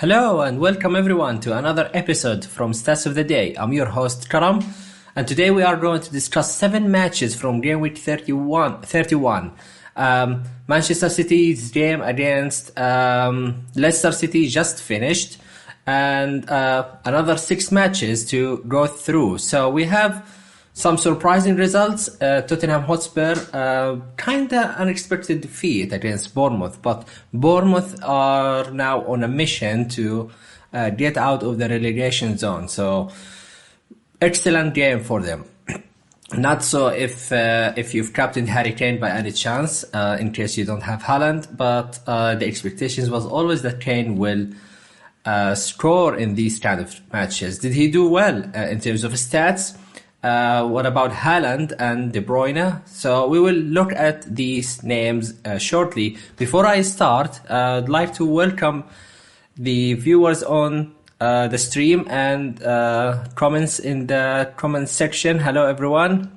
Hello and welcome everyone to another episode from Stats of the Day. I'm your host Karam and today we are going to discuss seven matches from game week 31. 31. Um, Manchester City's game against um, Leicester City just finished and uh, another six matches to go through. So we have some surprising results. Uh, Tottenham Hotspur, uh, kind of unexpected defeat against Bournemouth, but Bournemouth are now on a mission to uh, get out of the relegation zone. So, excellent game for them. Not so if uh, if you've captained Harry Kane by any chance, uh, in case you don't have Haaland, but uh, the expectations was always that Kane will score in these kind of matches. Did he do well in terms of stats? Uh, what about Haaland and De Bruyne? So we will look at these names uh, shortly. Before I start, uh, I'd like to welcome the viewers on uh, the stream and uh, comments in the comment section. Hello, everyone.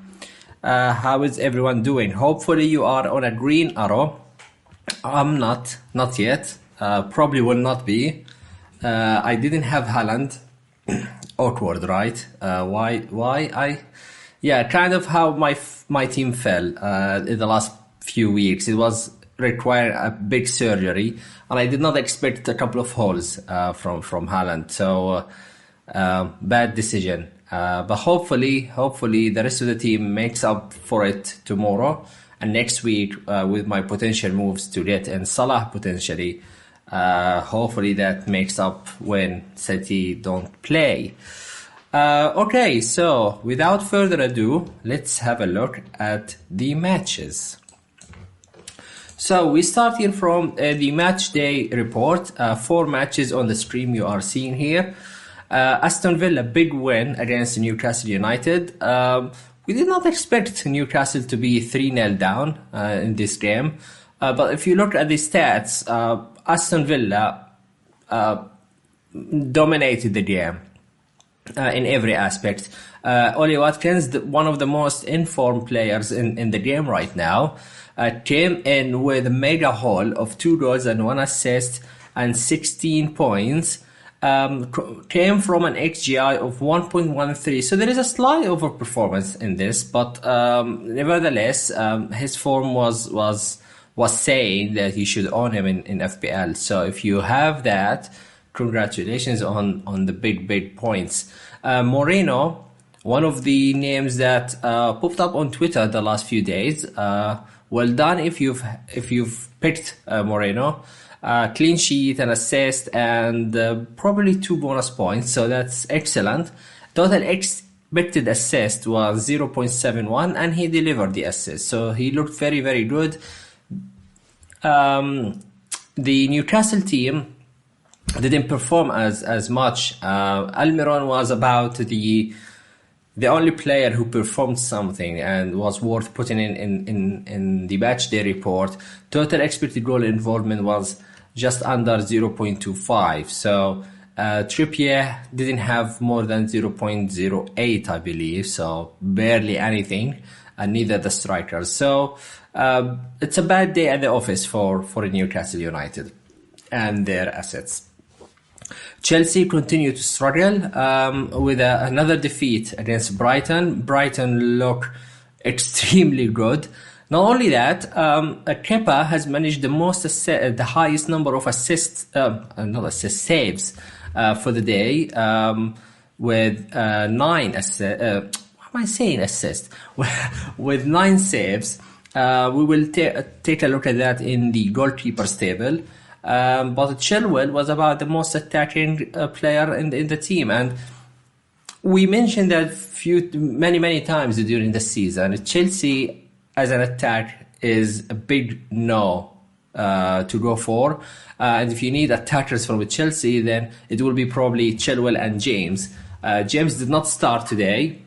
How is everyone doing? Hopefully, you are on a green arrow. I'm not, not yet. probably will not be. I didn't have Haaland awkward, right? Uh, why? Why I? Yeah, kind of how my my team fell uh, in the last few weeks. It was required a big surgery, and I did not expect a couple of holes uh, from from Haaland. So uh, uh, bad decision. Uh, but hopefully, hopefully the rest of the team makes up for it tomorrow and next week with my potential moves to get and Salah potentially. Uh, hopefully that makes up when City don't play. Uh, okay, so without further ado, let's have a look at the matches. So we start here from uh, the match day report. Uh, four matches on the stream you are seeing here. Uh, Aston Villa big win against Newcastle United. Um, we did not expect Newcastle to be 3 0 down uh, in this game. Uh, but if you look at the stats, uh, Aston Villa uh, dominated the game uh, in every aspect. Uh, Ollie Watkins, the, one of the most informed players in, in the game right now, uh, came in with a mega haul of two goals and one assist and 16 points. Um, came from an XGI of 1.13. So there is a slight overperformance in this, but um, nevertheless, um, his form was was was saying that you should own him in, in FPL. So if you have that, congratulations on, on the big, big points. Uh, Moreno, one of the names that uh, popped up on Twitter the last few days. Uh, well done if you've if you've picked uh, Moreno. Uh, clean sheet, and assist, and uh, probably two bonus points. So that's excellent. Total expected assist was 0.71, and he delivered the assist. So he looked very, very good um, the Newcastle team didn't perform as as much. Uh, Almiron was about the the only player who performed something and was worth putting in in, in, in the match day report. Total expected goal involvement was just under 0.25. So uh, Trippier didn't have more than 0.08, I believe. So barely anything, and neither the strikers. So um, it's a bad day at the office for, for Newcastle United and their assets. Chelsea continue to struggle um, with a, another defeat against Brighton. Brighton look extremely good. Not only that, um, Kepa has managed the most, the highest number of assists, uh, not assists, saves uh, for the day, um, with uh, nine assists. Am I saying? Assist with nine saves. Uh, we will ta- take a look at that in the goalkeepers table. Um, but Chilwell was about the most attacking uh, player in the, in the team, and we mentioned that few many many times during the season. Chelsea as an attack is a big no uh, to go for, uh, and if you need attackers from Chelsea, then it will be probably Chilwell and James. Uh, James did not start today,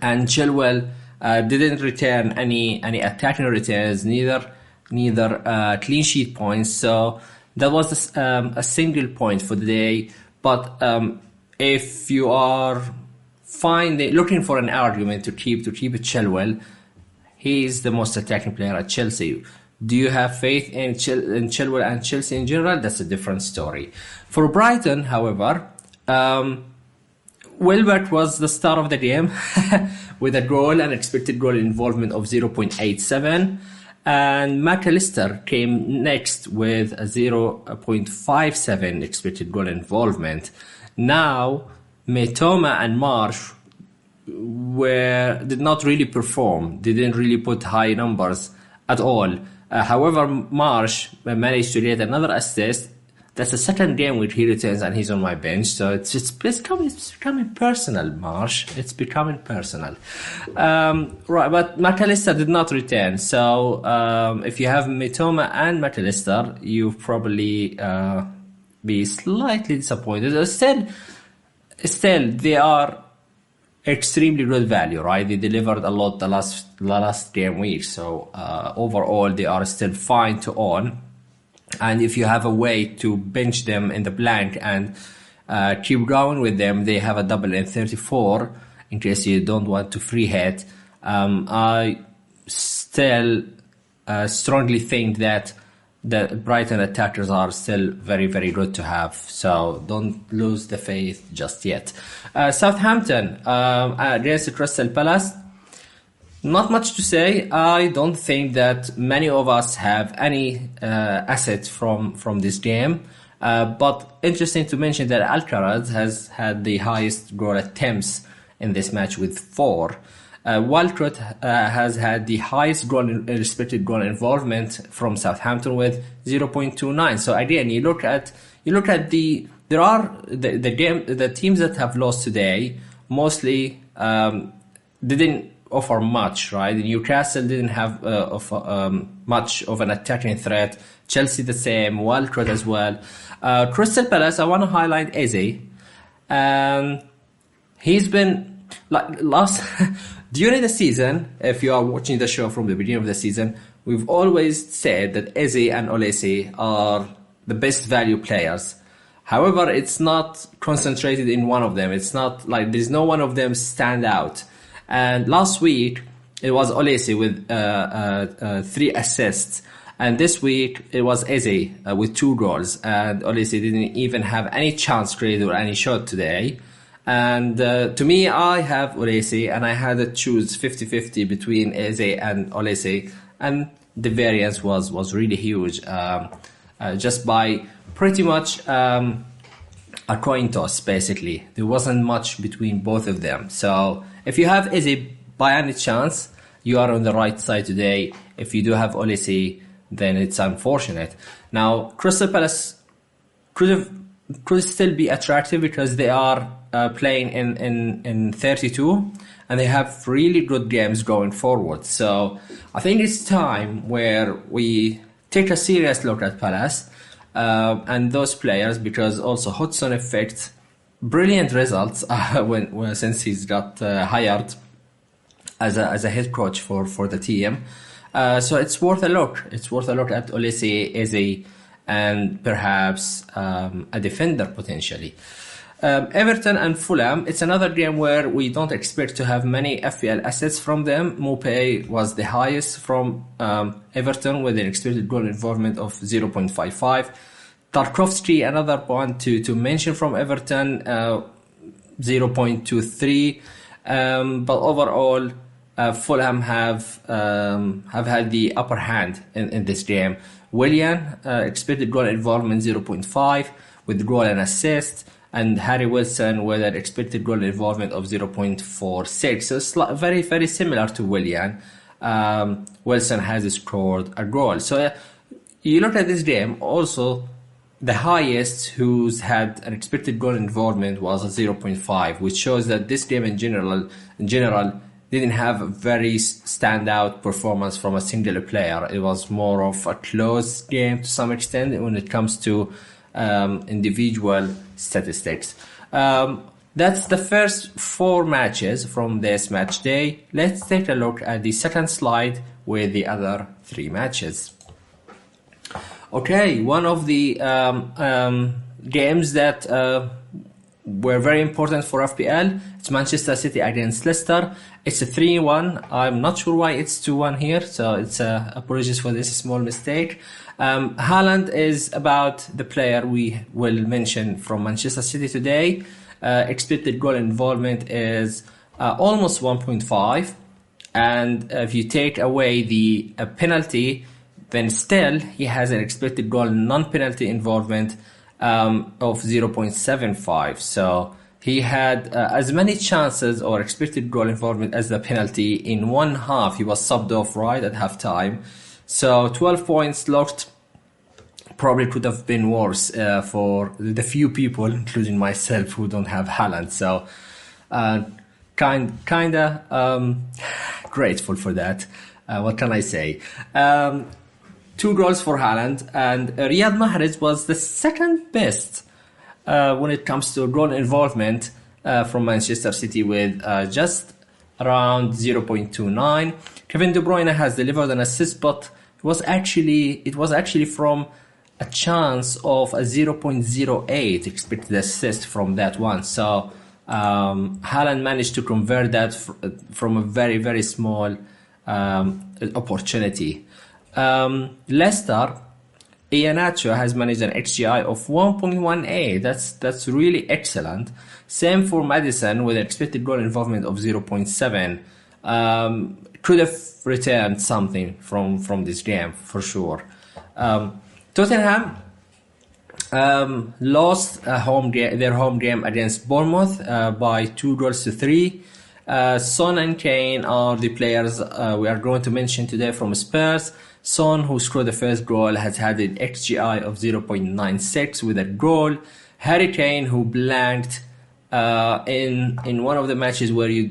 and Chilwell uh, didn't return any any attacking returns, neither neither uh, clean sheet points. So that was um, a single point for the day. But um, if you are finding looking for an argument to keep to keep Chilwell, he is the most attacking player at Chelsea. Do you have faith in, Chil- in Chilwell and Chelsea in general? That's a different story. For Brighton, however, um, Welbeck was the star of the game with a goal and expected goal involvement of 0.87. And Mac Allister came next with a 0.57 expected goal involvement. Now, Mitoma and Marsh were did not really perform. They didn't really put high numbers at all. Uh, however, Marsh managed to get another assist. That's the second game which he returns and he's on my bench. So it's it's becoming, it's becoming personal, Marsh. It's becoming personal. Um, right, but Mac Allister did not return. So um, if you have Mitoma and Mac Allister, you probably uh, be slightly disappointed. Still, still they are extremely good value, right? They delivered a lot the last the last game week, so uh, overall they are still fine to own. And if you have a way to bench them in the blank and uh, keep going with them, they have a double in 34 in case you don't want to free hit. Um, I still uh, strongly think that the Brighton attackers are still very, very good to have. So don't lose the faith just yet. Uh, Southampton um, against Crystal Palace. Not much to say. I don't think that many of us have any uh, assets from from this game. Uh, but interesting to mention that Alcaraz has had the highest goal attempts in this match with four. Uh, Walcott uh, has had the highest goal in, expected goal involvement from Southampton with 0.29. So again, you look at you look at the there are the, the game the teams that have lost today mostly um, didn't offer much, right? Newcastle didn't have uh, of, um, much of an attacking threat. Chelsea the same, Walcott as well. Uh, Crystal Palace, I want to highlight Eze. Um, he's been like last during the season. If you are watching the show from the beginning of the season, we've always said that Eze and Olise are the best value players. However, it's not concentrated in one of them. It's not like there's no one of them stand out. And last week it was Olise with uh, uh, uh, three assists. And this week it was Eze uh, with two goals. And Olise didn't even have any chance created or any shot today. And uh, to me, I have Olise and I had to choose 50-50 between Eze and Olise. And the variance was, was really huge. Um, just by pretty much um, a coin toss, basically. There wasn't much between both of them. So if you have Eze by any chance, you are on the right side today. If you do have Olise, then it's unfortunate. Now, Crystal Palace could could still be attractive because they are uh, playing in, in, in 32 and they have really good games going forward. So I think it's time where we take a serious look at Palace uh, and those players because also Hodgson effect brilliant results uh, when, when, since he's got uh, hired as a, as a head coach for, for the team. Uh, so it's worth a look. It's worth a look at Olise, Eze, and perhaps um, a defender potentially. Um, Everton and Fulham, it's another game where we don't expect to have many FPL assets from them. Maupay was the highest from um, Everton with an expected goal involvement of 0.55. Tarkowski, another one to, to mention from Everton, uh, 0.23. Um, but overall, uh, Fulham have um, have had the upper hand in, in this game. Willian uh, expected goal involvement 0.5 with goal and assist, and Harry Wilson with an expected goal involvement of 0.46. So it's very very similar to Willian. Um, Wilson has scored a goal. So uh, you look at this game also the highest who's had an expected goal involvement was a 0.5, which shows that this game in general, in general, didn't have a very standout performance from a singular player. It was more of a close game to some extent when it comes to um, individual statistics. Um, that's the first four matches from this match day. Let's take a look at the second slide with the other three matches. Okay, one of the um, um, games that uh, were very important for FPL. It's Manchester City against Leicester. It's a 3-1. I'm not sure why it's 2-1 here, so it's uh, apologies for this small mistake. Um, Haaland is about the player we will mention from Manchester City today. Uh, expected goal involvement is uh, almost 1.5, and if you take away the uh, penalty, then still he has an expected goal non-penalty involvement um, of 0.75. So he had uh, as many chances or expected goal involvement as the penalty in one half. He was subbed off right at half time. So 12 points locked probably could have been worse uh, for the few people, including myself, who don't have Haaland. So uh, kind kinda um, grateful for that. Uh, what can I say? Um, two goals for Haaland, and Riyad Mahrez was the second best uh, when it comes to goal involvement uh, from Manchester City with uh, just around 0.29. Kevin De Bruyne has delivered an assist, but it was actually it was actually from a chance of a 0.08 expected assist from that one. So um, Haaland managed to convert that fr- from a very very small um, opportunity. Um, Leicester, Iheanacho has managed an XGI of 1.18. That's that's really excellent. Same for Maddison with an expected goal involvement of 0.7. Um, could have returned something from from this game for sure. Um, Tottenham um, lost home ga- their home game against Bournemouth uh, by two goals to three. Uh, Son and Kane are the players uh, we are going to mention today from Spurs. Son, who scored the first goal, has had an XGI of 0.96 with a goal. Harry Kane, who blanked uh, in in one of the matches where you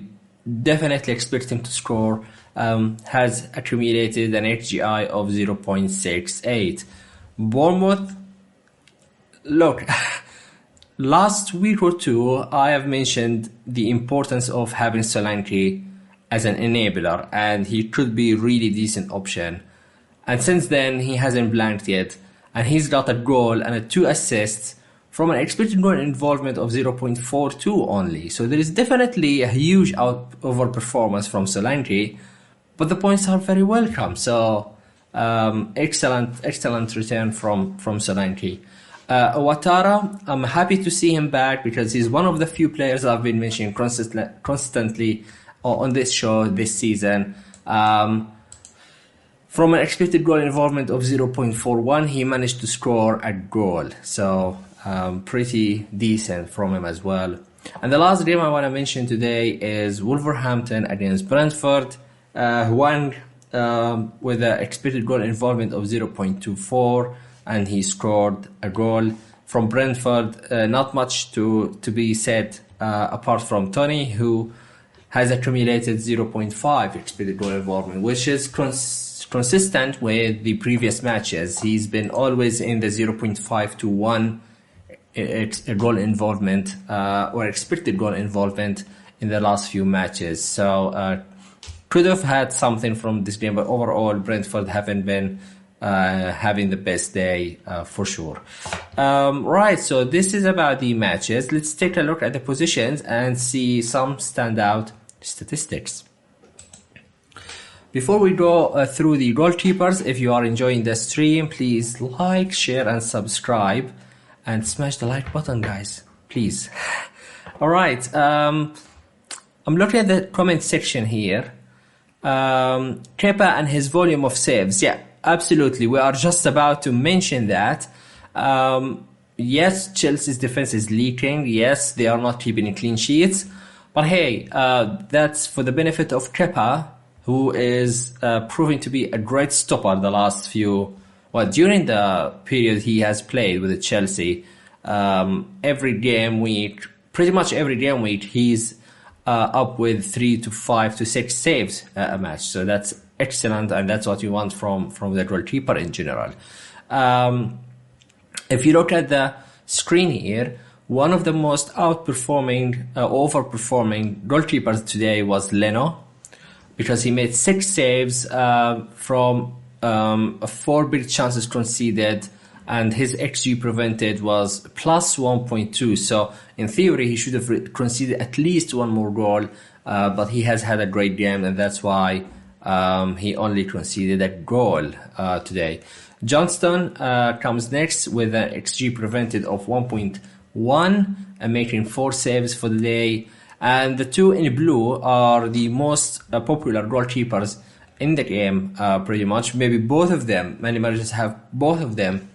definitely expect him to score, um, has accumulated an XGI of 0.68. Bournemouth, look, last week or two, I have mentioned the importance of having Solanke as an enabler, and he could be a really decent option. And since then, he hasn't blanked yet, and he's got a goal and a two assists from an expected goal involvement of 0.42 only. So there is definitely a huge out overperformance from Solanke, but the points are very welcome. So um, excellent, excellent return from from Solanke. Uh, Ouattara, I'm happy to see him back because he's one of the few players I've been mentioning constantly, constantly on this show this season. Um, from an expected goal involvement of 0.41, he managed to score a goal. So um, pretty decent from him as well. And the last game I want to mention today is Wolverhampton against Brentford. Uh, Hwang um, with an expected goal involvement of 0.24, and he scored a goal from Brentford. Uh, not much to to be said uh, apart from Toney, who has accumulated 0.5 expected goal involvement, which is cons- consistent with the previous matches. He's been always in the 0.5 to 1 goal involvement uh, or expected goal involvement in the last few matches. So uh, could have had something from this game, but overall, Brentford haven't been uh, having the best day uh, for sure. Um, right, so this is about the matches. Let's take a look at the positions and see some standout statistics. Before we go uh, through the goalkeepers, if you are enjoying the stream, please like, share, and subscribe, and smash the like button, guys. Please. All right. Um, I'm looking at the comment section here. Um, Kepa and his volume of saves. Yeah, absolutely. We are just about to mention that. Um, yes, Chelsea's defense is leaking. Yes, they are not keeping clean sheets. But hey, uh, that's for the benefit of Kepa, who is uh, proving to be a great stopper the last few, well, during the period he has played with Chelsea. Um, every game week, pretty much every game week, he's uh, up with three to five to six saves a match. So that's excellent, and that's what you want from from the goalkeeper in general. Um, if you look at the screen here, one of the most outperforming, uh, overperforming goalkeepers today was Leno, because he made six saves uh, from um, four big chances conceded, and his xG prevented was plus 1.2. So in theory, he should have conceded at least one more goal, uh, but he has had a great game, and that's why um, he only conceded a goal uh, today. Johnston uh, comes next with an xG prevented of 1.1 and making four saves for the day. And the two in blue are the most uh, popular goalkeepers in the game, uh, pretty much. Maybe both of them. Many managers have both of them.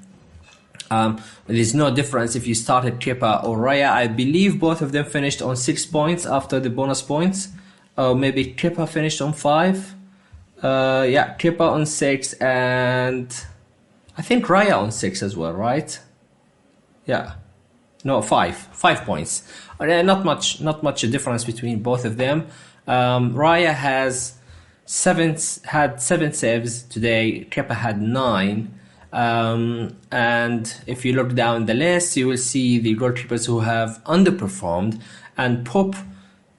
Um, there's no difference if you started Kepa or Raya. I believe both of them finished on six points after the bonus points. Or maybe Kepa finished on five. Uh, yeah, Kepa on six and I think Raya on six as well, right? Yeah. No, five. Five points. Uh, not much, not much a difference between both of them. Um, Raya has seven, had seven saves today. Kepa had nine. Um, and if you look down the list, you will see the goalkeepers who have underperformed. And Pope,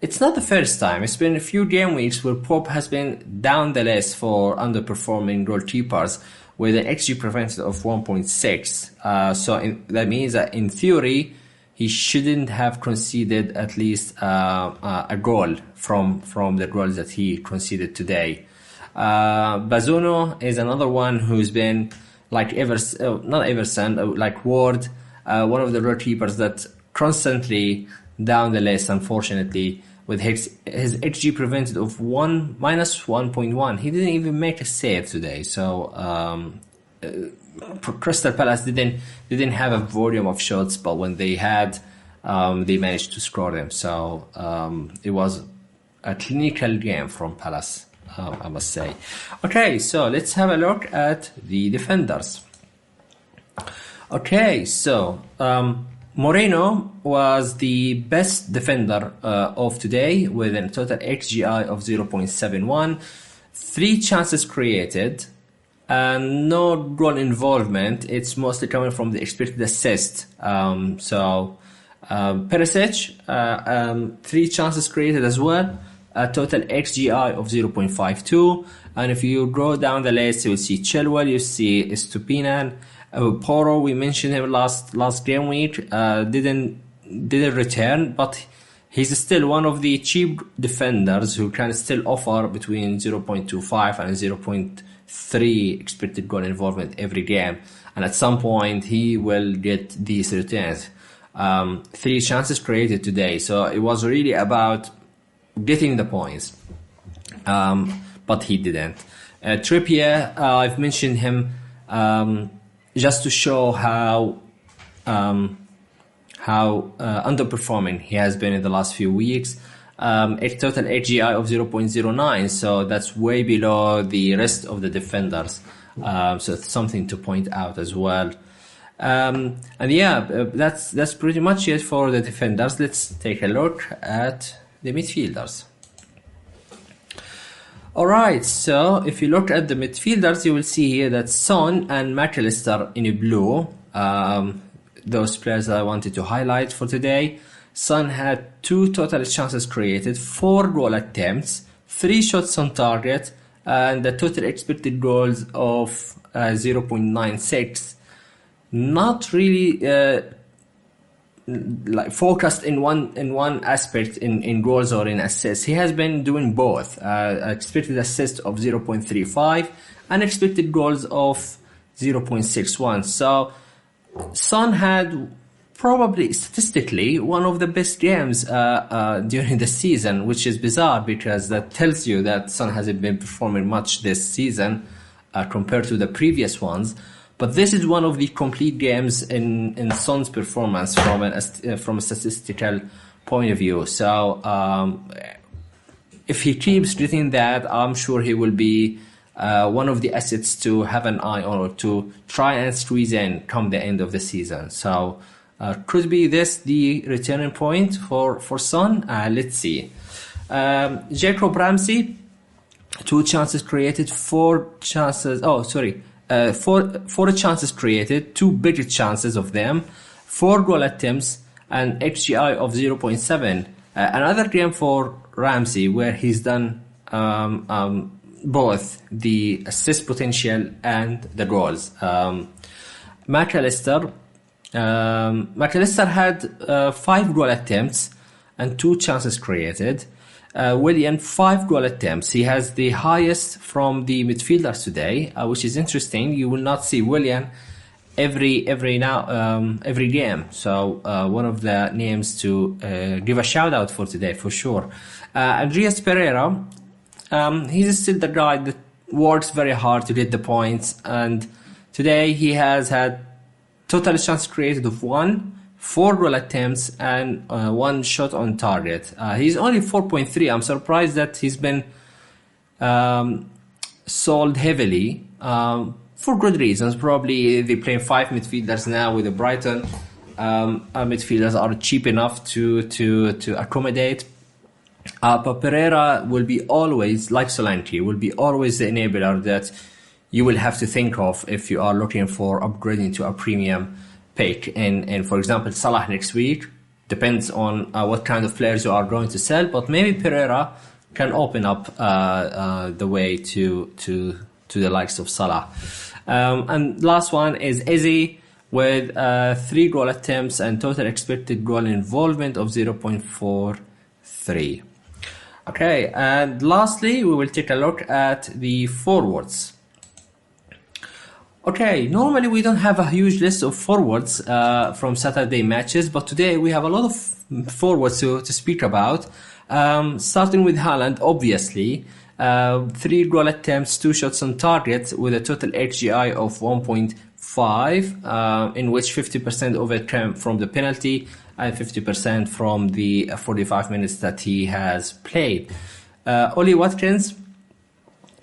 it's not the first time. It's been a few game weeks where Pope has been down the list for underperforming goalkeepers with an xG prevented of 1.6. Uh, so in, that means that in theory, he shouldn't have conceded at least uh, uh, a goal from from the goals that he conceded today. Uh, Bazunu is another one who's been like ever uh, not Everson uh, like Ward, one of the goalkeepers that constantly down the list. Unfortunately, with his his xG prevented of one minus 1.1, he didn't even make a save today. So um, Crystal Palace didn't didn't have a volume of shots, but when they had, um, they managed to score them. So um, it was a clinical game from Palace, um, I must say. Okay, so let's have a look at the defenders. Okay, so um, Moreno was the best defender uh, of today with a total XGI of 0.71, three chances created, and no goal involvement. It's mostly coming from the expected assist. Um, so um, Perisic, uh, um, three chances created as well. A total XGI of 0.52. And if you go down the list, you will see Chilwell, you see Estupinan, uh, Porro. We mentioned him last last game week. Uh, didn't didn't return, but he's still one of the cheap defenders who can still offer between 0.25 and 0.3 expected goal involvement every game, and at some point he will get these returns. Um, three chances created today, so it was really about getting the points, um, but he didn't. Uh, Trippier, uh, I've mentioned him um, just to show how um, how uh, underperforming he has been in the last few weeks um, a total XGI of 0.09, so that's way below the rest of the defenders. Um, so it's something to point out as well. Um, and yeah, uh, that's that's pretty much it for the defenders. Let's take a look at the midfielders. All right, so if you look at the midfielders, you will see here that Son and Mac Allister in blue, um, those players I wanted to highlight for today. Son had two total chances created, four goal attempts, three shots on target, and the total expected goals of uh, 0.96. Not really uh, like focused in one in one aspect in, in goals or in assists. He has been doing both. Uh, expected assists of 0.35 and expected goals of 0.61. So Son had probably statistically one of the best games uh, uh, during the season, which is bizarre because that tells you that Son hasn't been performing much this season uh, compared to the previous ones. But this is one of the complete games in, in Son's performance from a, uh, from a statistical point of view. So um, if he keeps doing that, I'm sure he will be uh, one of the assets to have an eye on or to try and squeeze in come the end of the season. So uh, could be this the returning point for for Son? Uh, let's see. Um, Jacob Ramsey, two chances created, four chances. Oh, sorry, uh, four four chances created, two big chances of them, four goal attempts, and XGI of 0.7. Uh, another game for Ramsey where he's done um, um, both the assist potential and the goals. Um, Mac Allister, um, Mac Allister had uh, five goal attempts and two chances created. Uh, Willian, five goal attempts. He has the highest from the midfielders today, uh, which is interesting. You will not see Willian every every now um, every game. So uh, one of the names to uh, give a shout out for today for sure. Uh, Andreas Pereira, um, he's still the guy that works very hard to get the points, and today he has had total chance created of one. Four goal attempts and uh, one shot on target. Uh, he's only 4.3. I'm surprised that he's been um, sold heavily. Um, for good reasons. Probably they play five midfielders now with the Brighton. Um, our midfielders are cheap enough to to to accommodate. Uh, but Pereira will be always like Solanke will be always the enabler that you will have to think of if you are looking for upgrading to a premium pick. And and for example, Salah next week depends on uh, what kind of players you are going to sell. But maybe Pereira can open up uh, uh the way to to to the likes of Salah. Um, and last one is Eze with uh, three goal attempts and total expected goal involvement of 0.43. Okay, and lastly, we will take a look at the forwards. Okay, normally we don't have a huge list of forwards uh, from Saturday matches, but today we have a lot of forwards to, to speak about. Um, starting with Haaland, obviously. Uh, three goal attempts, two shots on target with a total XGI of 1.5, uh, in which 50% of it came from the penalty and 50% from the 45 minutes that he has played. Uh, Ollie Watkins,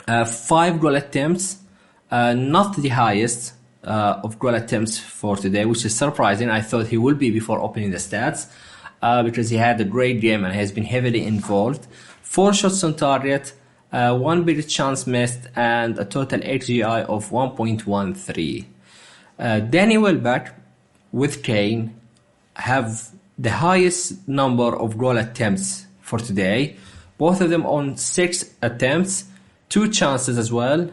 uh, five goal attempts, uh, not the highest uh, of goal attempts for today, which is surprising. I thought he would be before opening the stats because he had a great game and has been heavily involved. Four shots on target, uh, one big chance missed, and a total XGI of 1.13. Uh, Danny Welbeck with Kane have the highest number of goal attempts for today. Both of them on six attempts, two chances as well,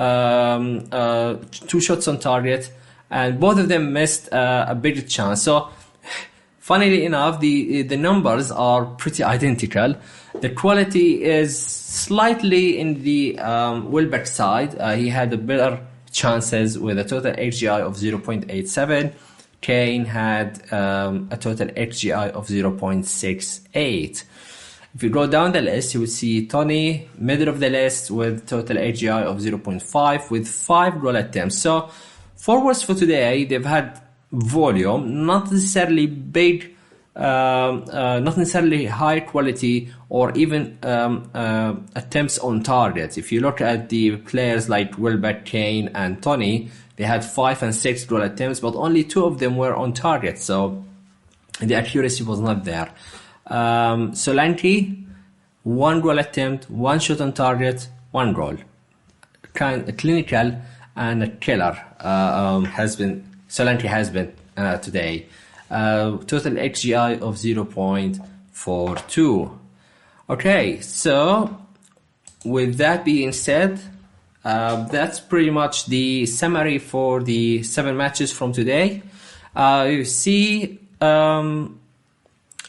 um, uh, two shots on target, and both of them missed uh, a big chance. So, funnily enough, the the numbers are pretty identical. The quality is slightly in the um, Welbeck side. Uh, he had a better chances with a total XGI of 0.87. Kane had um, a total XGI of 0.68. If you go down the list, you will see Toney, middle of the list, with total XGI of 0.5, with five goal attempts. So, forwards for today, they've had volume, not necessarily big um, uh, not necessarily high quality or even um, uh, attempts on target. If you look at the players like Welbeck, Kane, and Toney, they had five and six goal attempts, but only two of them were on target. So the accuracy was not there. Um, one goal attempt, one shot on target, one goal. Kind clinical and a killer uh, um, has been Solanke has been uh, today uh, total XGI of 0.42. Okay, so with that being said, uh, that's pretty much the summary for the seven matches from today. Uh, you see, um,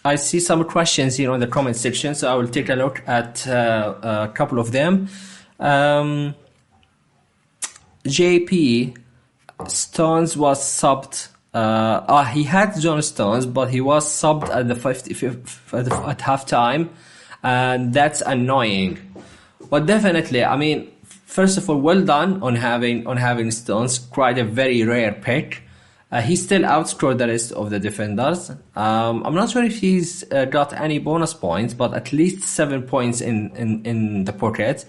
I see some questions here on the comment section, so I will take a look at uh, a couple of them. Um, JP Stones was subbed Uh, uh, he had John Stones, but he was subbed at the 55th at, the, at halftime, and that's annoying. But definitely, I mean, first of all, well done on having on having Stones. Quite a very rare pick. Uh, he still outscored the rest of the defenders. Um, I'm not sure if he's uh, got any bonus points, but at least seven points in in, in the pocket.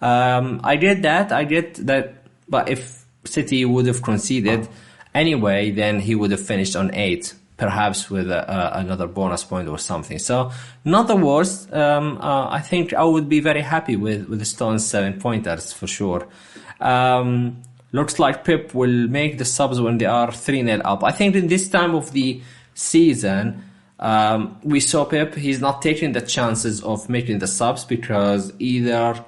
Um, I get that. I get that. But if City would have conceded anyway, then he would have finished on eight, perhaps with a, another bonus point or something. So not the worst. Um, uh, I think I would be very happy with with the Stones seven pointers for sure. Um, looks like Pep will make the subs when they are three 0 up. I think in this time of the season. Um, we saw Pep, he's not taking the chances of making the subs because either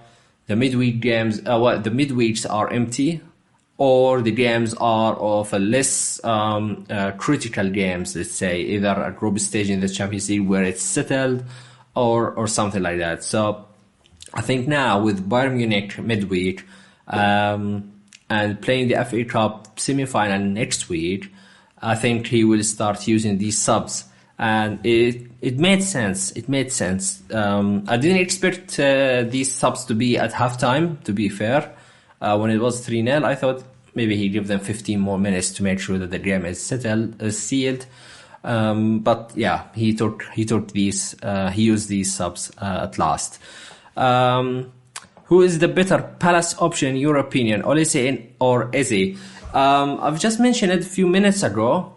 the midweek games, uh, well, the midweeks are empty or the games are of a less um, uh, critical games, let's say, either a group stage in the Champions League where it's settled or, or something like that. So I think now with Bayern Munich midweek um, and playing the FA Cup semi-final next week, I think he will start using these subs. And it it made sense. It made sense. Um, I didn't expect uh, these subs to be at halftime, to be fair uh, when it was 3 0. I thought maybe he give them 15 more minutes to make sure that the game is settled, uh, sealed. Um, but yeah, he took he took these uh, he used these subs uh, at last. Um, who is the better Palace option in your opinion, Olise or Eze? Um, I've just mentioned it a few minutes ago.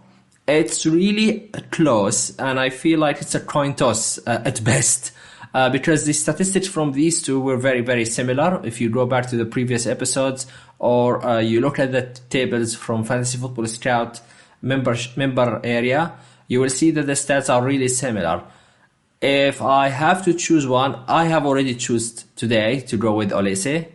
It's really close, and I feel like it's a coin toss uh, at best uh, because the statistics from these two were very, very similar. If you go back to the previous episodes or uh, you look at the tables from Fantasy Football Scout member, member area, you will see that the stats are really similar. If I have to choose one, I have already chosen today to go with Olise,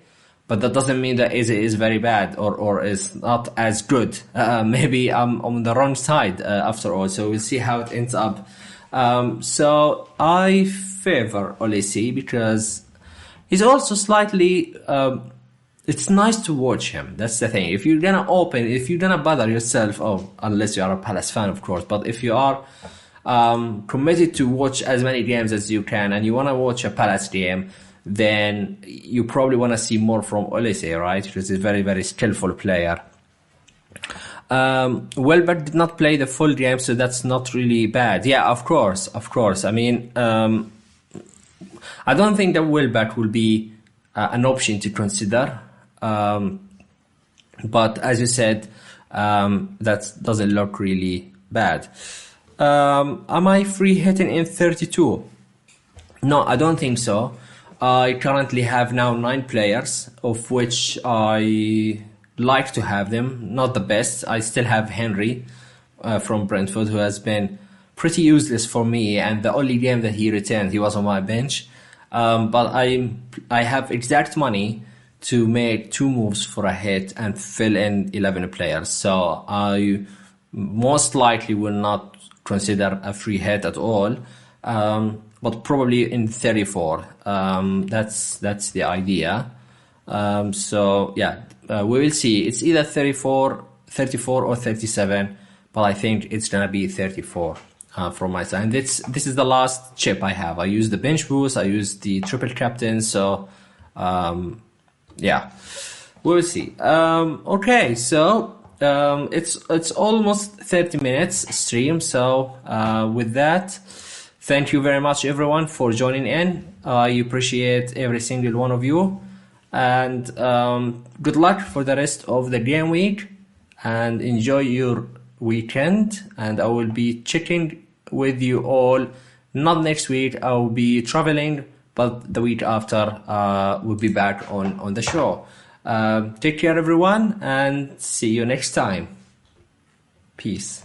but that doesn't mean that Eze is very bad or, or is not as good. Uh, maybe I'm on the wrong side uh, after all, so we'll see how it ends up. Um, so I favor Olise because he's also slightly. Um, it's nice to watch him. That's the thing. If you're gonna open, if you're gonna bother yourself, oh, unless you are a Palace fan, of course. But if you are um, committed to watch as many games as you can, and you want to watch a Palace game, then you probably want to see more from Olise, right? Because he's a very, very skillful player. Um, Welbeck did not play the full game, so that's not really bad. Yeah, of course, of course. I mean, um, I don't think that Welbeck will be uh, an option to consider. Um, but as you said, um, that doesn't look really bad. Um, am I free hitting in 32? No, I don't think so. I currently have now nine players, of which I like to have them. Not the best. I still have Henry uh, from Brentford, who has been pretty useless for me, and the only game that he returned, he was on my bench. Um, but I I have exact money to make two moves for a hit and fill in 11 players. So I most likely will not consider a free hit at all. Um, but probably in 34. Um, that's that's the idea. Um, so yeah, uh, we will see. It's either 34, 34 or 37, but I think it's gonna be 34 uh, from my side. And this this is the last chip I have. I use the bench boost. I use the triple captain. So um, yeah, we will see. Um, okay, so um, it's it's almost 30 minutes stream. So uh, with that. Thank you very much, everyone, for joining in. I appreciate every single one of you. And um, good luck for the rest of the game week and enjoy your weekend. And I will be checking with you all. Not next week, I will be traveling, but the week after, uh, we'll be back on, on the show. Uh, take care, everyone, and see you next time. Peace.